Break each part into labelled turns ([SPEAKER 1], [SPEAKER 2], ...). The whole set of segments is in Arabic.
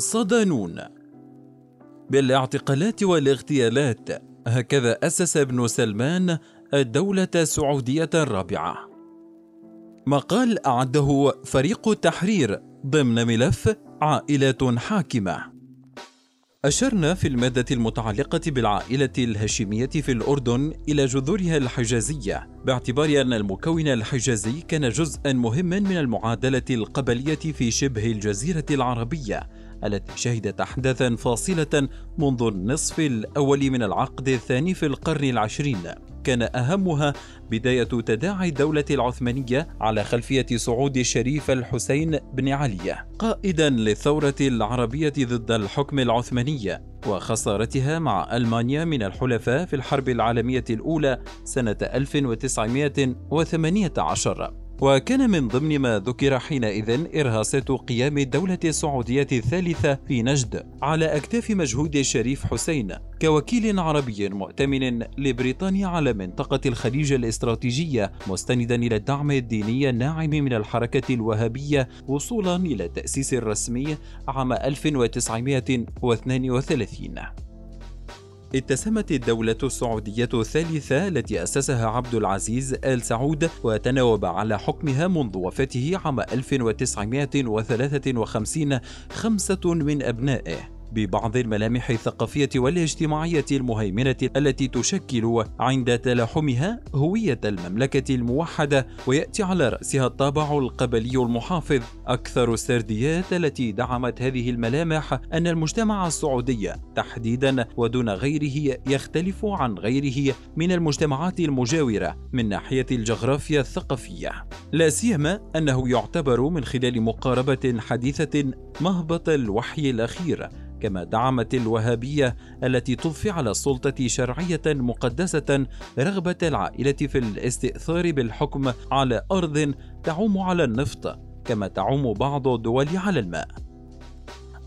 [SPEAKER 1] صدانون بالاعتقالات والاغتيالات هكذا أسس ابن سلمان الدولة السعودية الرابعة. مقال أعده فريق التحرير ضمن ملف عائلة حاكمة. أشرنا في المادة المتعلقة بالعائلة الهاشمية في الأردن إلى جذورها الحجازية باعتبار أن المكون الحجازي كان جزءا مهما من المعادلة القبلية في شبه الجزيرة العربية التي شهدت أحداثا فاصلة منذ النصف الأول من العقد الثاني في القرن العشرين. كان أهمها بداية تداعي الدولة العثمانية على خلفية صعود الشريف الحسين بن علي قائدا للثورة العربية ضد الحكم العثماني وخسارتها مع ألمانيا من الحلفاء في الحرب العالمية الأولى سنة 1918 وكان من ضمن ما ذكر حينئذ إرهاصة قيام الدولة السعودية الثالثة في نجد على أكتاف مجهود الشريف حسين كوكيل عربي مؤتمن لبريطانيا على منطقة الخليج الاستراتيجية مستندا إلى الدعم الديني الناعم من الحركة الوهابية وصولا إلى التأسيس الرسمي عام 1932 اتسمت الدولة السعودية الثالثة التي أسسها عبد العزيز آل سعود وتناوب على حكمها منذ وفاته عام 1953 خمسة من أبنائه. ببعض الملامح الثقافية والاجتماعية المهيمنة التي تشكل عند تلاحمها هوية المملكة الموحدة ويأتي على رأسها الطابع القبلي المحافظ. أكثر السرديات التي دعمت هذه الملامح أن المجتمع السعودي تحديدا ودون غيره يختلف عن غيره من المجتمعات المجاورة من ناحية الجغرافيا الثقافية. لا سيما أنه يعتبر من خلال مقاربة حديثة مهبط الوحي الأخير كما دعمت الوهابية التي تضفي على السلطة شرعية مقدسة رغبة العائلة في الاستئثار بالحكم على أرض تعوم على النفط كما تعوم بعض الدول على الماء.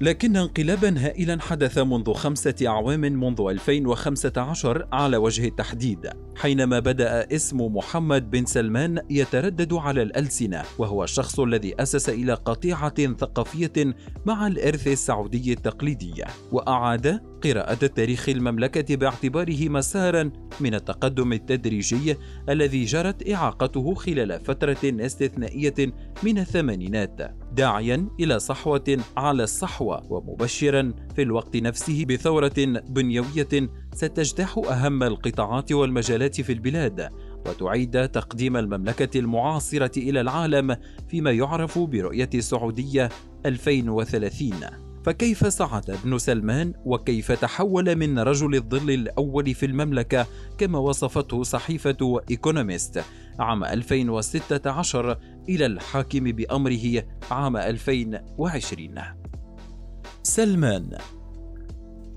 [SPEAKER 1] لكن انقلابا هائلا حدث منذ خمسة أعوام منذ 2015 على وجه التحديد حينما بدأ اسم محمد بن سلمان يتردد على الألسنة وهو الشخص الذي أسس إلى قطيعة ثقافية مع الإرث السعودي التقليدي وأعاد قراءة تاريخ المملكة باعتباره مسارا من التقدم التدريجي الذي جرت إعاقته خلال فترة استثنائية من الثمانينات. داعيا إلى صحوة على الصحوة ومبشرا في الوقت نفسه بثورة بنيوية ستجتاح أهم القطاعات والمجالات في البلاد وتعيد تقديم المملكة المعاصرة إلى العالم فيما يعرف برؤية السعودية 2030 فكيف صعد ابن سلمان وكيف تحول من رجل الظل الأول في المملكة كما وصفته صحيفة إيكونوميست عام 2016 إلى الحاكم بأمره عام 2020 سلمان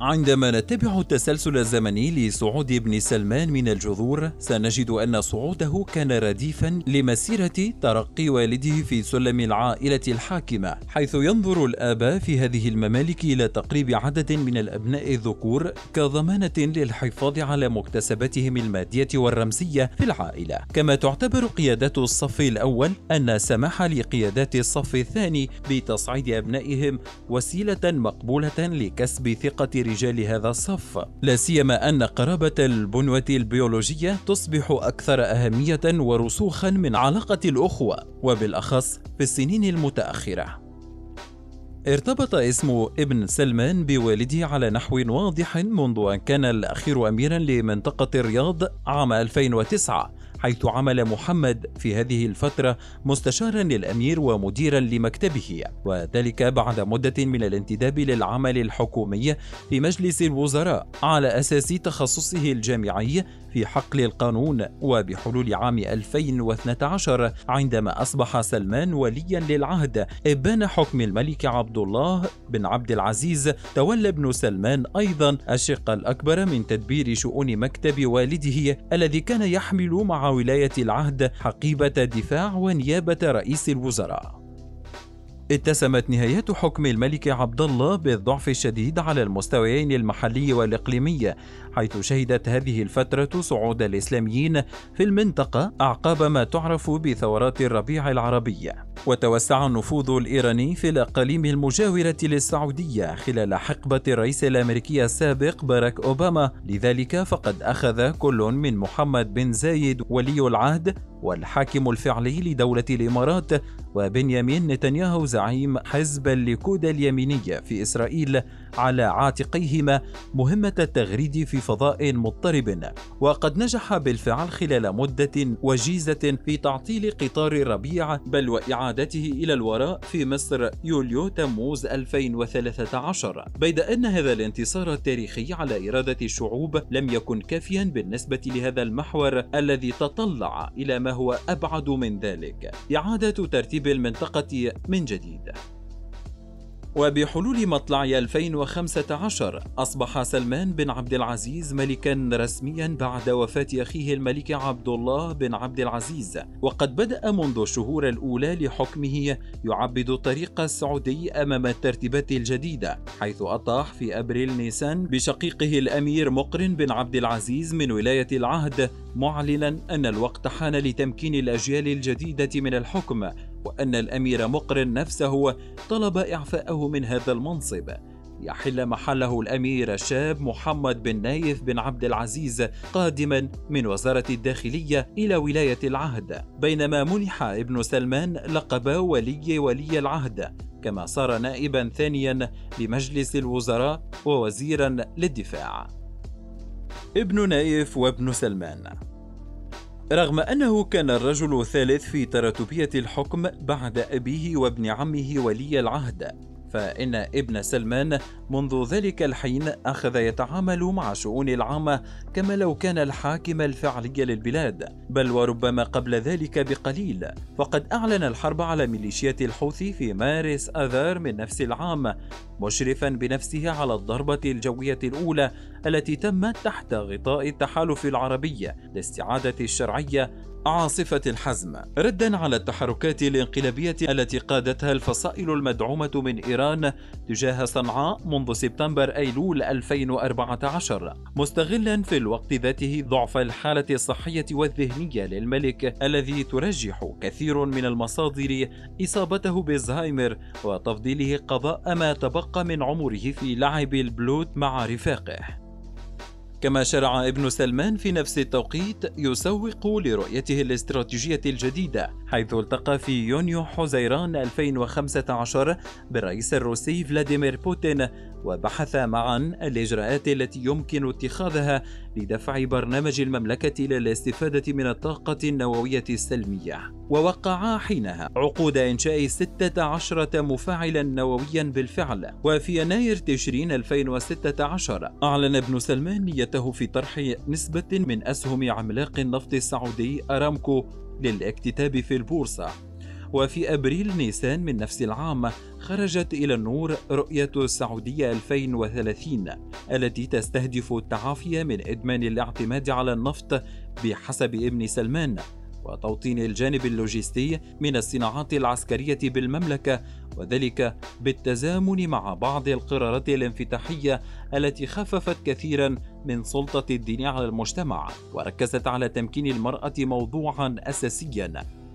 [SPEAKER 1] عندما نتبع التسلسل الزمني لصعود ابن سلمان من الجذور سنجد أن صعوده كان رديفا لمسيرة ترقي والده في سلم العائلة الحاكمة حيث ينظر الاباء في هذه الممالك إلى تقريب عدد من الأبناء الذكور كضمانة للحفاظ على مكتسباتهم المادية والرمزية في العائلة. كما تعتبر قيادات الصف الأول أن سماح لقيادات الصف الثاني بتصعيد أبنائهم وسيلة مقبولة لكسب ثقة رجال هذا الصف. لا سيما أن قرابة البنوة البيولوجية تصبح أكثر أهمية ورسوخا من علاقة الأخوة وبالأخص في السنين المتأخرة. ارتبط اسم ابن سلمان بوالده على نحو واضح منذ أن كان الأخير أميرا لمنطقة الرياض عام 2009 حيث عمل محمد في هذه الفترة مستشارا للأمير ومديرا لمكتبه. وذلك بعد مدة من الانتداب للعمل الحكومي في مجلس الوزراء على أساس تخصصه الجامعي في حقل القانون وبحلول عام 2012 عندما أصبح سلمان وليا للعهد إبان حكم الملك عبد الله بن عبد العزيز تولى ابن سلمان أيضا الشق الأكبر من تدبير شؤون مكتب والده الذي كان يحمل مع ولاية العهد حقيبة دفاع ونيابة رئيس الوزراء. اتسمت نهايات حكم الملك عبد الله بالضعف الشديد على المستويين المحلي والإقليمي حيث شهدت هذه الفترة صعود الإسلاميين في المنطقة أعقاب ما تعرف بثورات الربيع العربية وتوسع النفوذ الإيراني في الأقاليم المجاورة للسعودية خلال حقبة الرئيس الأمريكي السابق باراك أوباما. لذلك فقد أخذ كل من محمد بن زايد ولي العهد والحاكم الفعلي لدولة الإمارات وبنيامين نتنياهو زعيم حزب الليكود اليميني في إسرائيل. على عاتقيهما مهمة التغريد في فضاء مضطرب وقد نجح بالفعل خلال مدة وجيزة في تعطيل قطار الربيع بل وإعادته إلى الوراء في مصر يوليو تموز 2013 بيد أن هذا الانتصار التاريخي على إرادة الشعوب لم يكن كافيا بالنسبة لهذا المحور الذي تطلع إلى ما هو أبعد من ذلك. إعادة ترتيب المنطقة من جديد. وبحلول مطلع 2015 أصبح سلمان بن عبد العزيز ملكا رسميا بعد وفاة أخيه الملك عبد الله بن عبد العزيز. وقد بدأ منذ الشهور الأولى لحكمه يعبد الطريق السعودي أمام الترتيبات الجديدة حيث أطاح في أبريل نيسان بشقيقه الأمير مقرن بن عبد العزيز من ولاية العهد معلنا أن الوقت حان لتمكين الأجيال الجديدة من الحكم. وأن الأمير مقرن نفسه طلب إعفاءه من هذا المنصب. يحل محله الأمير الشاب محمد بن نايف بن عبد العزيز قادما من وزارة الداخلية إلى ولاية العهد. بينما منح ابن سلمان لقب ولي ولي العهد كما صار نائبا ثانيا لمجلس الوزراء ووزيرا للدفاع. ابن نايف وابن سلمان. رغم أنه كان الرجل الثالث في تراتبية الحكم بعد أبيه وابن عمه ولي العهد. فإن ابن سلمان منذ ذلك الحين أخذ يتعامل مع شؤون العامة كما لو كان الحاكم الفعلي للبلاد. بل وربما قبل ذلك بقليل. فقد أعلن الحرب على ميليشيات الحوثي في مارس آذار من نفس العام مشرفا بنفسه على الضربة الجوية الأولى التي تمت تحت غطاء التحالف العربي لاستعادة الشرعية عاصفة الحزم. ردا على التحركات الانقلابية التي قادتها الفصائل المدعومة من إيران تجاه صنعاء منذ سبتمبر أيلول 2014 مستغلا في الوقت ذاته ضعف الحالة الصحية والذهنية للملك الذي ترجح كثير من المصادر إصابته بألزهايمر وتفضيله قضاء ما تبقى من عمره في لعب البلوت مع رفاقه. كما شرع ابن سلمان في نفس التوقيت يسوق لرؤيته الاستراتيجية الجديدة حيث التقى في يونيو حزيران 2015 بالرئيس الروسي فلاديمير بوتين وبحث معا الإجراءات التي يمكن اتخاذها لدفع برنامج المملكة إلى الاستفادة من الطاقة النووية السلمية. ووقعا حينها عقود إنشاء 16 مفاعلا نوويا بالفعل وفي يناير تشرين 2016 أعلن ابن سلمان نيته في طرح نسبة من أسهم عملاق النفط السعودي أرامكو للاكتتاب في البورصة. وفي أبريل نيسان من نفس العام خرجت إلى النور رؤية السعودية 2030 التي تستهدف التعافي من إدمان الاعتماد على النفط بحسب ابن سلمان. وتوطين الجانب اللوجستي من الصناعات العسكرية بالمملكة وذلك بالتزامن مع بعض القرارات الانفتاحية التي خففت كثيرا من سلطة الدين على المجتمع وركزت على تمكين المرأة موضوعا أساسيا.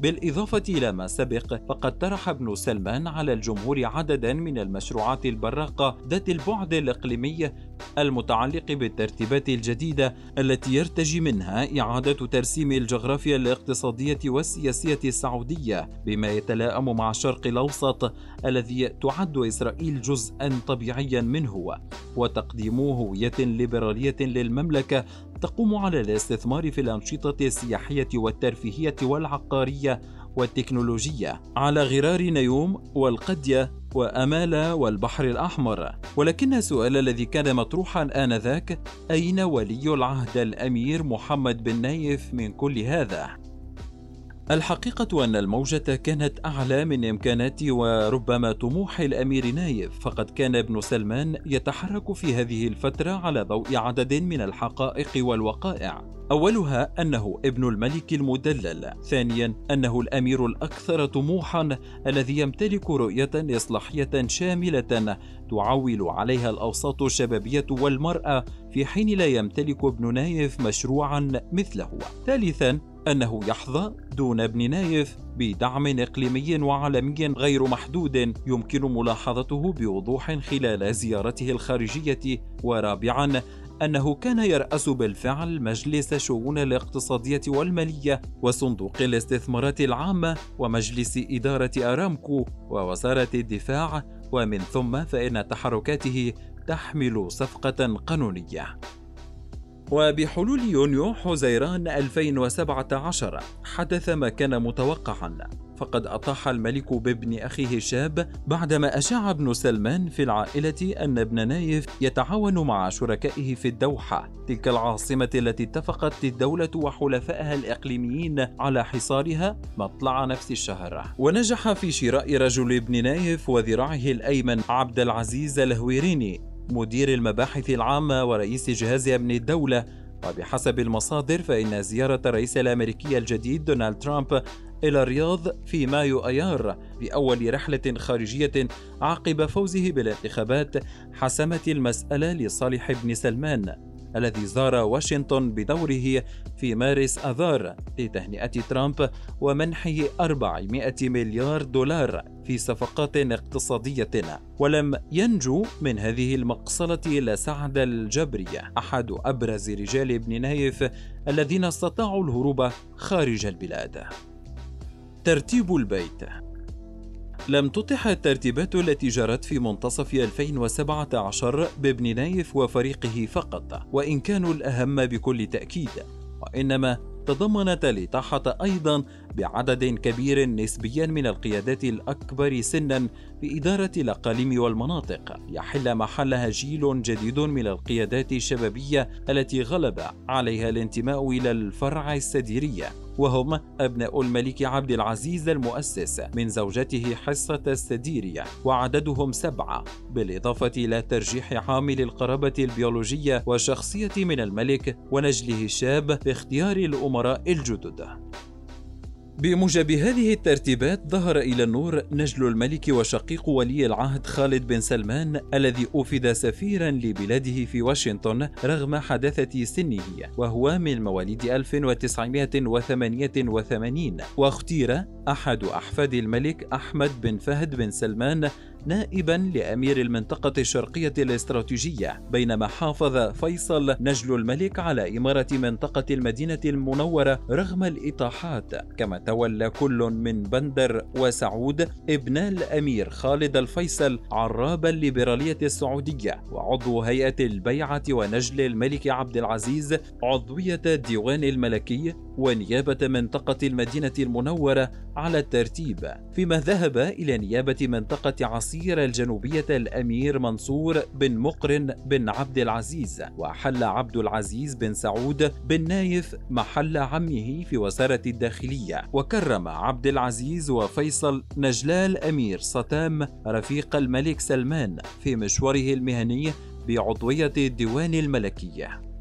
[SPEAKER 1] بالإضافة إلى ما سبق فقد طرح ابن سلمان على الجمهور عددا من المشروعات البراقة ذات البعد الإقليمي المتعلق بالترتيبات الجديدة التي يرتجي منها إعادة ترسيم الجغرافيا الاقتصادية والسياسية السعودية بما يتلائم مع الشرق الأوسط الذي تعد إسرائيل جزءا طبيعيا منه وتقديم هوية ليبرالية للمملكة تقوم على الاستثمار في الأنشطة السياحية والترفيهية والعقارية والتكنولوجية على غرار نيوم والقدية وأمالة والبحر الأحمر ولكن السؤال الذي كان مطروحا آنذاك أين ولي العهد الأمير محمد بن نايف من كل هذا؟ الحقيقة أن الموجة كانت أعلى من إمكانات وربما طموح الأمير نايف، فقد كان ابن سلمان يتحرك في هذه الفترة على ضوء عدد من الحقائق والوقائع. أولها أنه ابن الملك المدلل، ثانيا أنه الأمير الأكثر طموحا الذي يمتلك رؤية إصلاحية شاملة تعول عليها الأوساط الشبابية والمرأة في حين لا يمتلك ابن نايف مشروعا مثله. ثالثا أنه يحظى دون ابن نايف بدعم إقليمي وعالمي غير محدود يمكن ملاحظته بوضوح خلال زيارته الخارجية ورابعا أنه كان يرأس بالفعل مجلس الشؤون الاقتصادية والمالية وصندوق الاستثمارات العامة ومجلس إدارة أرامكو ووزارة الدفاع ومن ثم فإن تحركاته تحمل صفقة قانونية. وبحلول يونيو حزيران 2017 حدث ما كان متوقعا فقد أطاح الملك بابن أخيه الشاب بعدما أشاع ابن سلمان في العائلة أن ابن نايف يتعاون مع شركائه في الدوحة تلك العاصمة التي اتفقت الدولة وحلفائها الإقليميين على حصارها مطلع نفس الشهر. ونجح في شراء رجل ابن نايف وذراعه الأيمن عبد العزيز الهويريني مدير المباحث العامة ورئيس جهاز أمن الدولة. وبحسب المصادر فإن زيارة الرئيس الأمريكي الجديد دونالد ترامب إلى الرياض في مايو أيار في أول رحلة خارجية عقب فوزه بالانتخابات حسمت المسألة لصالح ابن سلمان. الذي زار واشنطن بدوره في مارس آذار لتهنئة ترامب ومنحه 400 مليار دولار في صفقات اقتصادية. ولم ينجو من هذه المقصلة إلا سعد الجبري أحد أبرز رجال ابن نايف الذين استطاعوا الهروب خارج البلاد. ترتيب البيت. لم تطح الترتيبات التي جرت في منتصف 2017 بابن نايف وفريقه فقط وإن كانوا الأهم بكل تأكيد. وإنما تضمنت الإطاحة أيضا بعدد كبير نسبيا من القيادات الأكبر سنا في إدارة الأقاليم والمناطق يحل محلها جيل جديد من القيادات الشبابية التي غلب عليها الانتماء إلى الفرع السديرية. وهم أبناء الملك عبد العزيز المؤسس من زوجته حصة السديرية وعددهم سبعة. بالإضافة إلى ترجيح عامل القرابة البيولوجية والشخصية من الملك ونجله الشاب في اختيار الأمراء الجدد. بموجب هذه الترتيبات ظهر إلى النور نجل الملك وشقيق ولي العهد خالد بن سلمان الذي أوفد سفيرا لبلاده في واشنطن رغم حداثة سنه وهو من مواليد 1988 واختير أحد أحفاد الملك أحمد بن فهد بن سلمان نائبا لأمير المنطقة الشرقية الاستراتيجية بينما حافظ فيصل نجل الملك على إمارة منطقة المدينة المنورة رغم الإطاحات كما تولى كل من بندر وسعود ابن الأمير خالد الفيصل عراب الليبرالية السعودية وعضو هيئة البيعة ونجل الملك عبد العزيز عضوية الديوان الملكي ونيابة منطقة المدينة المنورة على الترتيب. فيما ذهب إلى نيابة منطقة عصير الجنوبية الأمير منصور بن مقرن بن عبد العزيز وحل عبد العزيز بن سعود بن نايف محل عمه في وزارة الداخلية. وكرم عبد العزيز وفيصل نجلال الأمير ستام رفيق الملك سلمان في مشواره المهني بعضوية الديوان الملكية.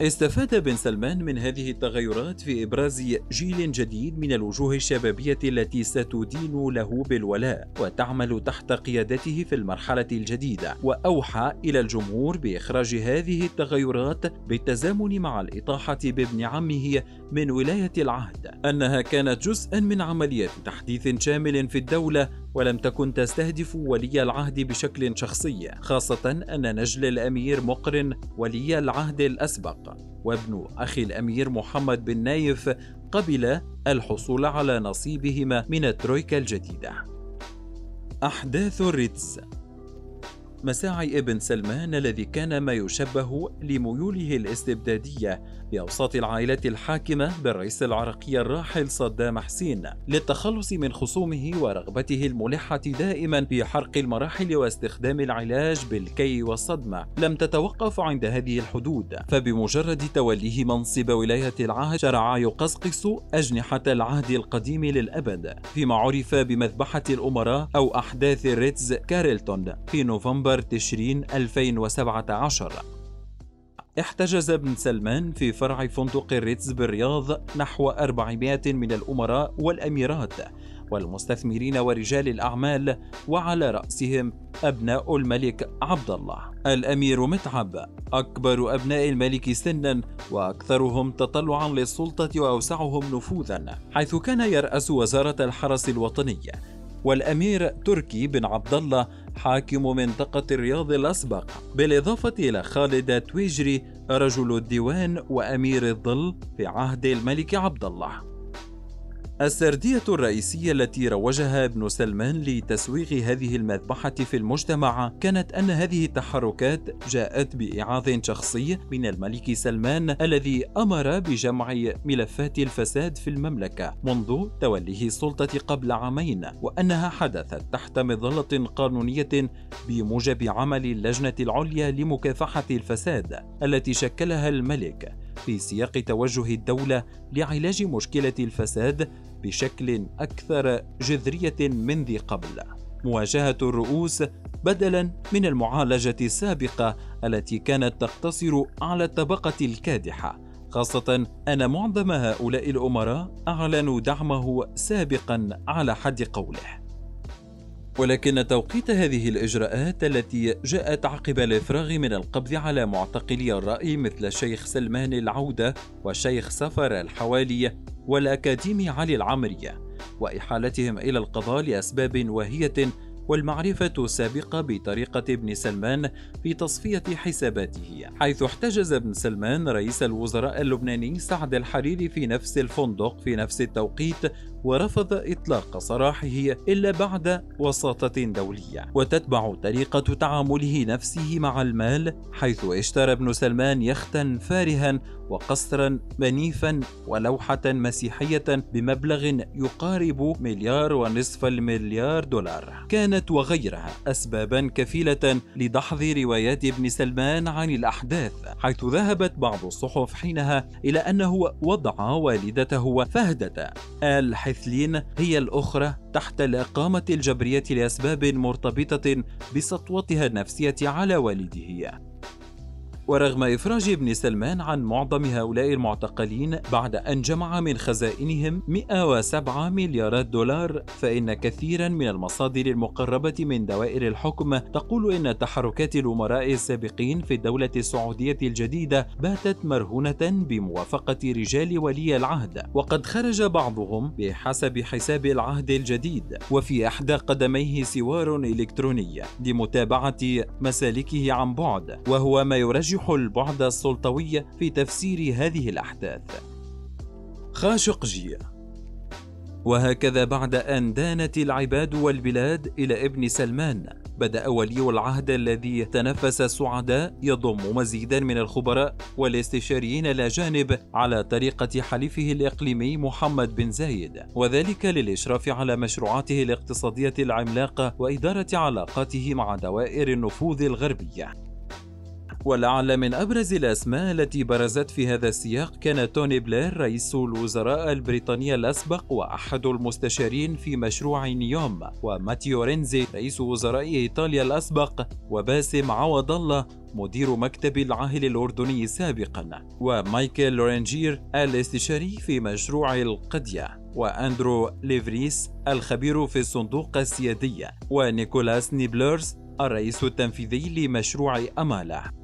[SPEAKER 1] استفاد بن سلمان من هذه التغيرات في إبراز جيل جديد من الوجوه الشبابية التي ستدين له بالولاء وتعمل تحت قيادته في المرحلة الجديدة. وأوحى إلى الجمهور بإخراج هذه التغيرات بالتزامن مع الإطاحة بابن عمه من ولاية العهد. أنها كانت جزءا من عمليه تحديث شامل في الدولة ولم تكن تستهدف ولي العهد بشكل شخصي خاصة أن نجل الأمير مقرن ولي العهد الأسبق. وابن أخي الأمير محمد بن نايف قبل الحصول على نصيبهما من الترويكا الجديدة. أحداث الريتز مساعي ابن سلمان الذي كان دائما يشبه لميوله الاستبدادية في أوساط العائلة الحاكمة بالرئيس العراقي الراحل صدام حسين للتخلص من خصومه ورغبته الملحة دائما في حرق المراحل واستخدام العلاج بالكي والصدمة. لم تتوقف عند هذه الحدود فبمجرد توليه منصب ولاية العهد شرع يقصقص أجنحة العهد القديم للأبد. فيما عرف بمذبحة الأمراء أو أحداث ريتز كارلتون في نوفمبر تشرين 2017 احتجز ابن سلمان في فرع فندق الريتز بالرياض نحو 400 من الأمراء والأميرات والمستثمرين ورجال الأعمال وعلى رأسهم أبناء الملك عبد الله. الأمير متعب أكبر أبناء الملك سنا وأكثرهم تطلعا للسلطة وأوسعهم نفوذا حيث كان يرأس وزارة الحرس الوطني. والأمير تركي بن عبد الله حاكم منطقة الرياض الأسبق. بالإضافة إلى خالد تويجري رجل الديوان وأمير الظل في عهد الملك عبد الله. السردية الرئيسية التي روجها ابن سلمان لتسويغ هذه المذبحة في المجتمع كانت أن هذه التحركات جاءت بإعاذ شخصي من الملك سلمان الذي أمر بجمع ملفات الفساد في المملكة منذ توليه السلطة قبل عامين وأنها حدثت تحت مظلة قانونية بموجب عمل اللجنة العليا لمكافحة الفساد التي شكلها الملك. في سياق توجه الدولة لعلاج مشكلة الفساد بشكل أكثر جذرية من ذي قبل. مواجهة الرؤوس بدلا من المعالجة السابقة التي كانت تقتصر على الطبقة الكادحة، خاصة أن معظم هؤلاء الأمراء أعلنوا دعمه سابقا على حد قوله. ولكن توقيت هذه الإجراءات التي جاءت عقب الإفراغ من القبض على معتقلي الرأي مثل الشيخ سلمان العودة والشيخ سفر الحوالي والأكاديمي علي العمرية وإحالتهم إلى القضاء لأسباب واهية والمعرفة السابقة بطريقة ابن سلمان في تصفية حساباته حيث احتجز ابن سلمان رئيس الوزراء اللبناني سعد الحريري في نفس الفندق في نفس التوقيت ورفض إطلاق سراحه إلا بعد وساطة دولية. وتتبع طريقة تعامله نفسه مع المال حيث اشترى ابن سلمان يختا فارها وقصرا منيفا ولوحة مسيحية بمبلغ يقارب مليار ونصف المليار دولار. كانت وغيرها أسبابا كفيلة لدحض روايات ابن سلمان عن الأحداث حيث ذهبت بعض الصحف حينها إلى أنه وضع والدته فهدة آل حثلين هي الأخرى تحت الإقامة الجبرية لأسباب مرتبطة بسطوتها النفسية على والده. ورغم إفراج ابن سلمان عن معظم هؤلاء المعتقلين بعد أن جمع من خزائنهم 107 مليارات دولار فإن كثيرا من المصادر المقربة من دوائر الحكم تقول إن تحركات الأمراء السابقين في الدولة السعودية الجديدة باتت مرهونة بموافقة رجال ولي العهد وقد خرج بعضهم بحسب حساب العهد الجديد وفي إحدى قدميه سوار إلكتروني لمتابعة مسالكه عن بعد وهو ما يرجح يرجح البعد السلطوي في تفسير هذه الأحداث. خاشقجي وهكذا بعد أن دانت العباد والبلاد إلى ابن سلمان بدأ ولي العهد الذي تنفس السعداء يضم مزيدا من الخبراء والاستشاريين الأجانب على طريقة حليفه الإقليمي محمد بن زايد. وذلك للإشراف على مشروعاته الاقتصادية العملاقة وإدارة علاقاته مع دوائر النفوذ الغربية. ولعل من أبرز الأسماء التي برزت في هذا السياق كان توني بلير رئيس الوزراء البريطاني الأسبق وأحد المستشارين في مشروع نيوم وماتيو رينزي رئيس وزراء إيطاليا الأسبق وباسم عوض الله مدير مكتب العاهل الأردني سابقا ومايكل لورنجير الاستشاري في مشروع القدية وأندرو ليفريس الخبير في الصناديق السيادية ونيكولاس نيبلرز الرئيس التنفيذي لمشروع أمالا.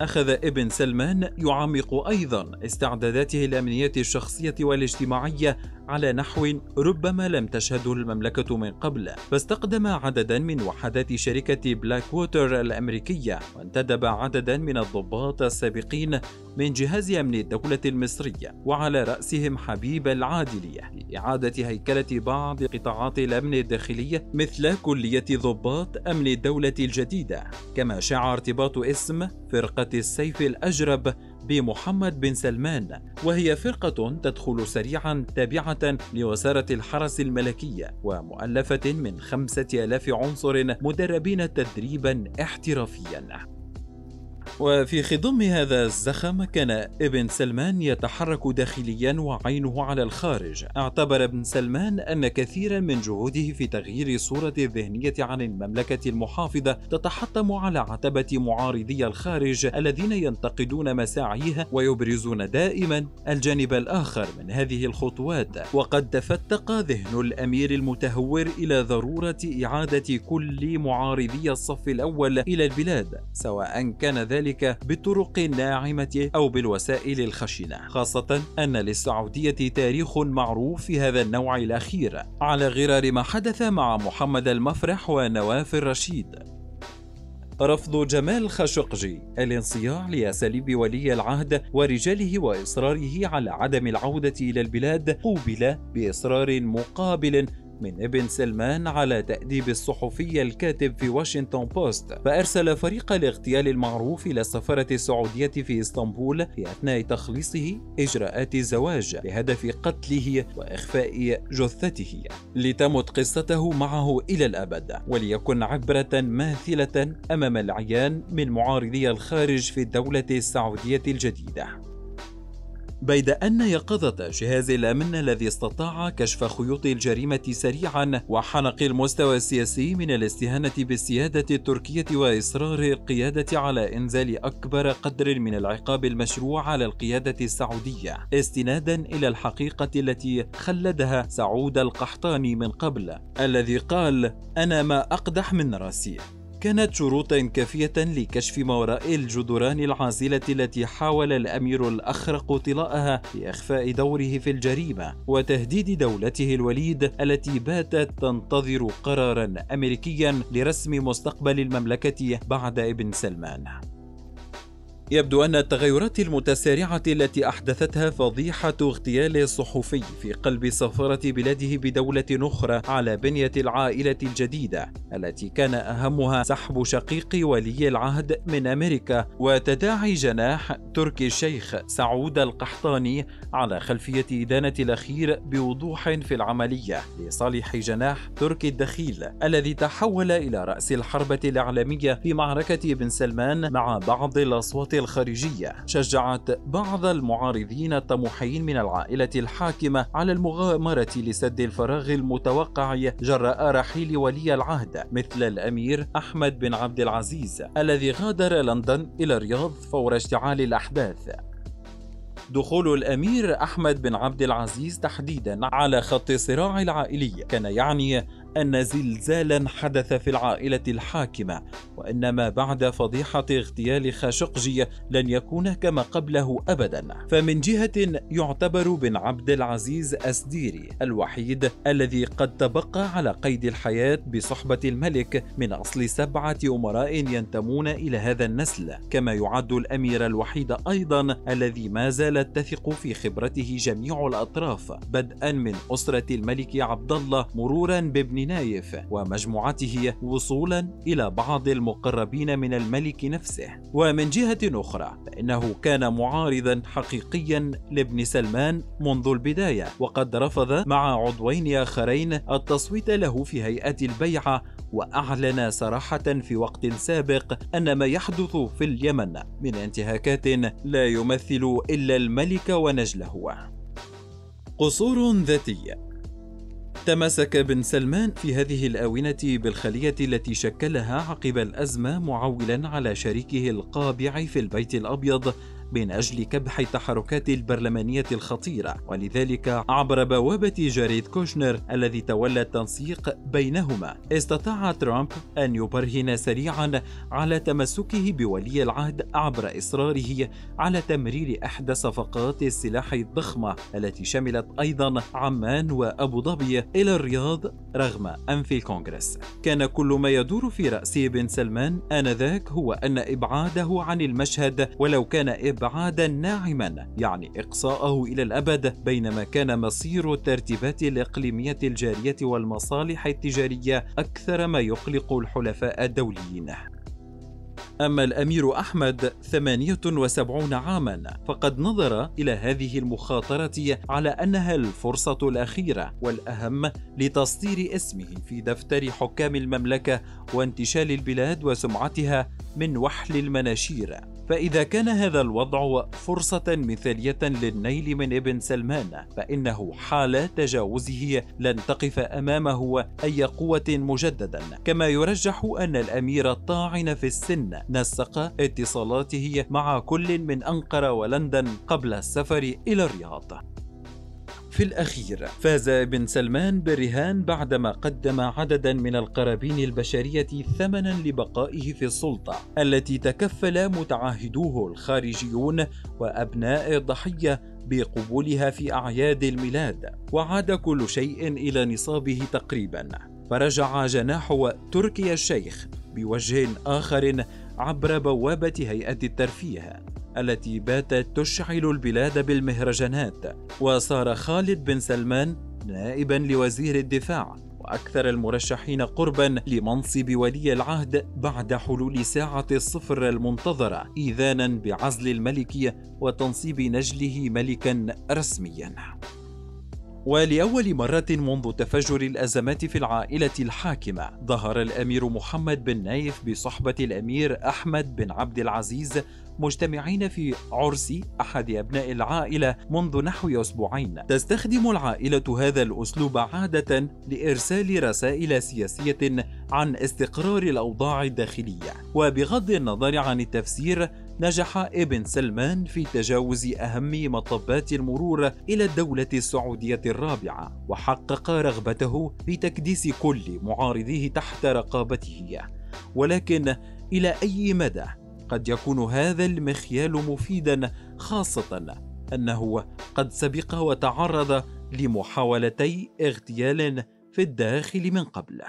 [SPEAKER 1] أخذ ابن سلمان يعمق أيضا استعداداته الأمنية الشخصية والاجتماعية على نحو ربما لم تشهده المملكة من قبل فاستخدم عددا من وحدات شركة بلاك ووتر الأمريكية وانتدب عددا من الضباط السابقين من جهاز أمن الدولة المصرية وعلى رأسهم حبيب العادلي لإعادة هيكلة بعض قطاعات الأمن الداخلي مثل كلية ضباط أمن الدولة الجديدة. كما شاع ارتباط اسم فرقة السيف الأجرب بمحمد بن سلمان وهي فرقة تدخل سريعا تابعة لوزارة الحرس الملكية ومؤلفة من خمسة آلاف عنصر مدربين تدريبا احترافيا. وفي خضم هذا الزخم كان ابن سلمان يتحرك داخليا وعينه على الخارج. اعتبر ابن سلمان أن كثيرا من جهوده في تغيير صورة الذهنية عن المملكة المحافظة تتحطم على عتبة معارضي الخارج الذين ينتقدون مساعيها ويبرزون دائما الجانب الآخر من هذه الخطوات. وقد تفتق ذهن الأمير المتهور إلى ضرورة إعادة كل معارضي الصف الأول إلى البلاد سواء كان ذلك بالطرق الناعمة أو بالوسائل الخشنة خاصة أن للسعودية تاريخ معروف في هذا النوع الأخير على غرار ما حدث مع محمد المفرح ونواف الرشيد. رفض جمال خاشقجي الانصياع لأساليب ولي العهد ورجاله وإصراره على عدم العودة إلى البلاد قوبل بإصرار مقابل من ابن سلمان على تأديب الصحفي الكاتب في واشنطن بوست فأرسل فريق الاغتيال المعروف إلى السفارة السعودية في إسطنبول في أثناء تخليصه إجراءات الزواج بهدف قتله وإخفاء جثته. لتمت قصته معه إلى الأبد وليكن عبرة ماثلة أمام العيان من معارضي الخارج في الدولة السعودية الجديدة. بيد أن يقظة جهاز الأمن الذي استطاع كشف خيوط الجريمة سريعا وحنق المستوى السياسي من الاستهانة بالسيادة التركية وإصرار القيادة على إنزال أكبر قدر من العقاب المشروع على القيادة السعودية استنادا إلى الحقيقة التي خلدها سعود القحطاني من قبل الذي قال أنا ما أقدح من رأسي. كانت شروطا كافية لكشف ما وراء الجدران العازلة التي حاول الأمير الأخرق طلاءها لإخفاء دوره في الجريمة وتهديد دولته الوليد التي باتت تنتظر قرارا أمريكيا لرسم مستقبل المملكة بعد ابن سلمان. يبدو أن التغيرات المتسارعة التي أحدثتها فضيحة اغتيال الصحفي في قلب سفارة بلاده بدولة أخرى على بنية العائلة الجديدة التي كان أهمها سحب شقيق ولي العهد من أمريكا. وتداعي جناح تركي الشيخ سعود القحطاني على خلفية إدانة الأخير بوضوح في العملية لصالح جناح تركي الدخيل الذي تحول إلى رأس الحربة الإعلامية في معركة بن سلمان مع بعض الأصوات الخارجية. شجعت بعض المعارضين الطموحين من العائلة الحاكمة على المغامرة لسد الفراغ المتوقع جراء رحيل ولي العهد مثل الأمير أحمد بن عبد العزيز الذي غادر لندن إلى الرياض فور اشتعال الأحداث. دخول الأمير أحمد بن عبد العزيز تحديدا على خط الصراع العائلي كان يعني أن زلزالا حدث في العائلة الحاكمة وأن ما بعد فضيحة اغتيال خاشقجي لن يكون كما قبله أبدا. فمن جهة يعتبر بن عبد العزيز أسديري الوحيد الذي قد تبقى على قيد الحياة بصحبة الملك من أصل سبعة أمراء ينتمون إلى هذا النسل كما يعد الأمير الوحيد أيضا الذي ما زالت تثق في خبرته جميع الأطراف بدءا من أسرة الملك عبد الله مرورا بابن نايف ومجموعته وصولا إلى بعض المقربين من الملك نفسه. ومن جهة أخرى فإنه كان معارضا حقيقيا لابن سلمان منذ البداية وقد رفض مع عضوين آخرين التصويت له في هيئة البيعة وأعلن صراحة في وقت سابق أن ما يحدث في اليمن من انتهاكات لا يمثل إلا الملك ونجله. قصور ذاتية تمسك بن سلمان في هذه الآونة بالخلية التي شكلها عقب الأزمة معولا على شريكه القابع في البيت الأبيض. من أجل كبح التحركات البرلمانية الخطيرة ولذلك عبر بوابة جاريد كوشنر الذي تولى التنسيق بينهما استطاع ترامب أن يبرهن سريعا على تمسكه بولي العهد عبر إصراره على تمرير إحدى صفقات السلاح الضخمة التي شملت أيضا عمان وأبو ظبي إلى الرياض رغم أنف الكونغرس. كان كل ما يدور في رأس بن سلمان آنذاك هو أن إبعاده عن المشهد ولو كان ابعادا ناعما يعني إقصاءه إلى الأبد بينما كان مصير الترتيبات الإقليمية الجارية والمصالح التجارية أكثر ما يقلق الحلفاء الدوليين. أما الأمير أحمد 78 عاما فقد نظر إلى هذه المخاطرة على أنها الفرصة الأخيرة والأهم لتصدير اسمه في دفتر حكام المملكة وانتشال البلاد وسمعتها من وحل المناشير. فإذا كان هذا الوضع فرصة مثالية للنيل من ابن سلمان فإنه حال تجاوزه لن تقف أمامه أي قوة مجددا. كما يرجح أن الأمير الطاعن في السن نسق اتصالاته مع كل من أنقرة ولندن قبل السفر إلى الرياض. في الأخير. فاز ابن سلمان بالرهان بعدما قدم عددا من القرابين البشرية ثمنا لبقائه في السلطة التي تكفل متعاهدوه الخارجيون وأبناء الضحية بقبولها في أعياد الميلاد. وعاد كل شيء إلى نصابه تقريبا. فرجع جناح تركيا الشيخ بوجه آخر عبر بوابة هيئة الترفيه التي باتت تشعل البلاد بالمهرجانات وصار خالد بن سلمان نائبا لوزير الدفاع وأكثر المرشحين قربا لمنصب ولي العهد بعد حلول ساعة الصفر المنتظرة ايذانا بعزل الملك وتنصيب نجله ملكا رسميا. ولأول مرة منذ تفجر الأزمات في العائلة الحاكمة ظهر الأمير محمد بن نايف بصحبة الأمير أحمد بن عبد العزيز مجتمعين في عرس أحد أبناء العائلة منذ نحو أسبوعين. تستخدم العائلة هذا الأسلوب عادة لإرسال رسائل سياسية عن استقرار الأوضاع الداخلية. وبغض النظر عن التفسير نجح ابن سلمان في تجاوز أهم مطبات المرور إلى الدولة السعودية الرابعة وحقق رغبته في تكديس كل معارضيه تحت رقابته. ولكن إلى أي مدى قد يكون هذا المخيال مفيدا خاصة أنه قد سبق وتعرض لمحاولتي اغتيال في الداخل من قبل؟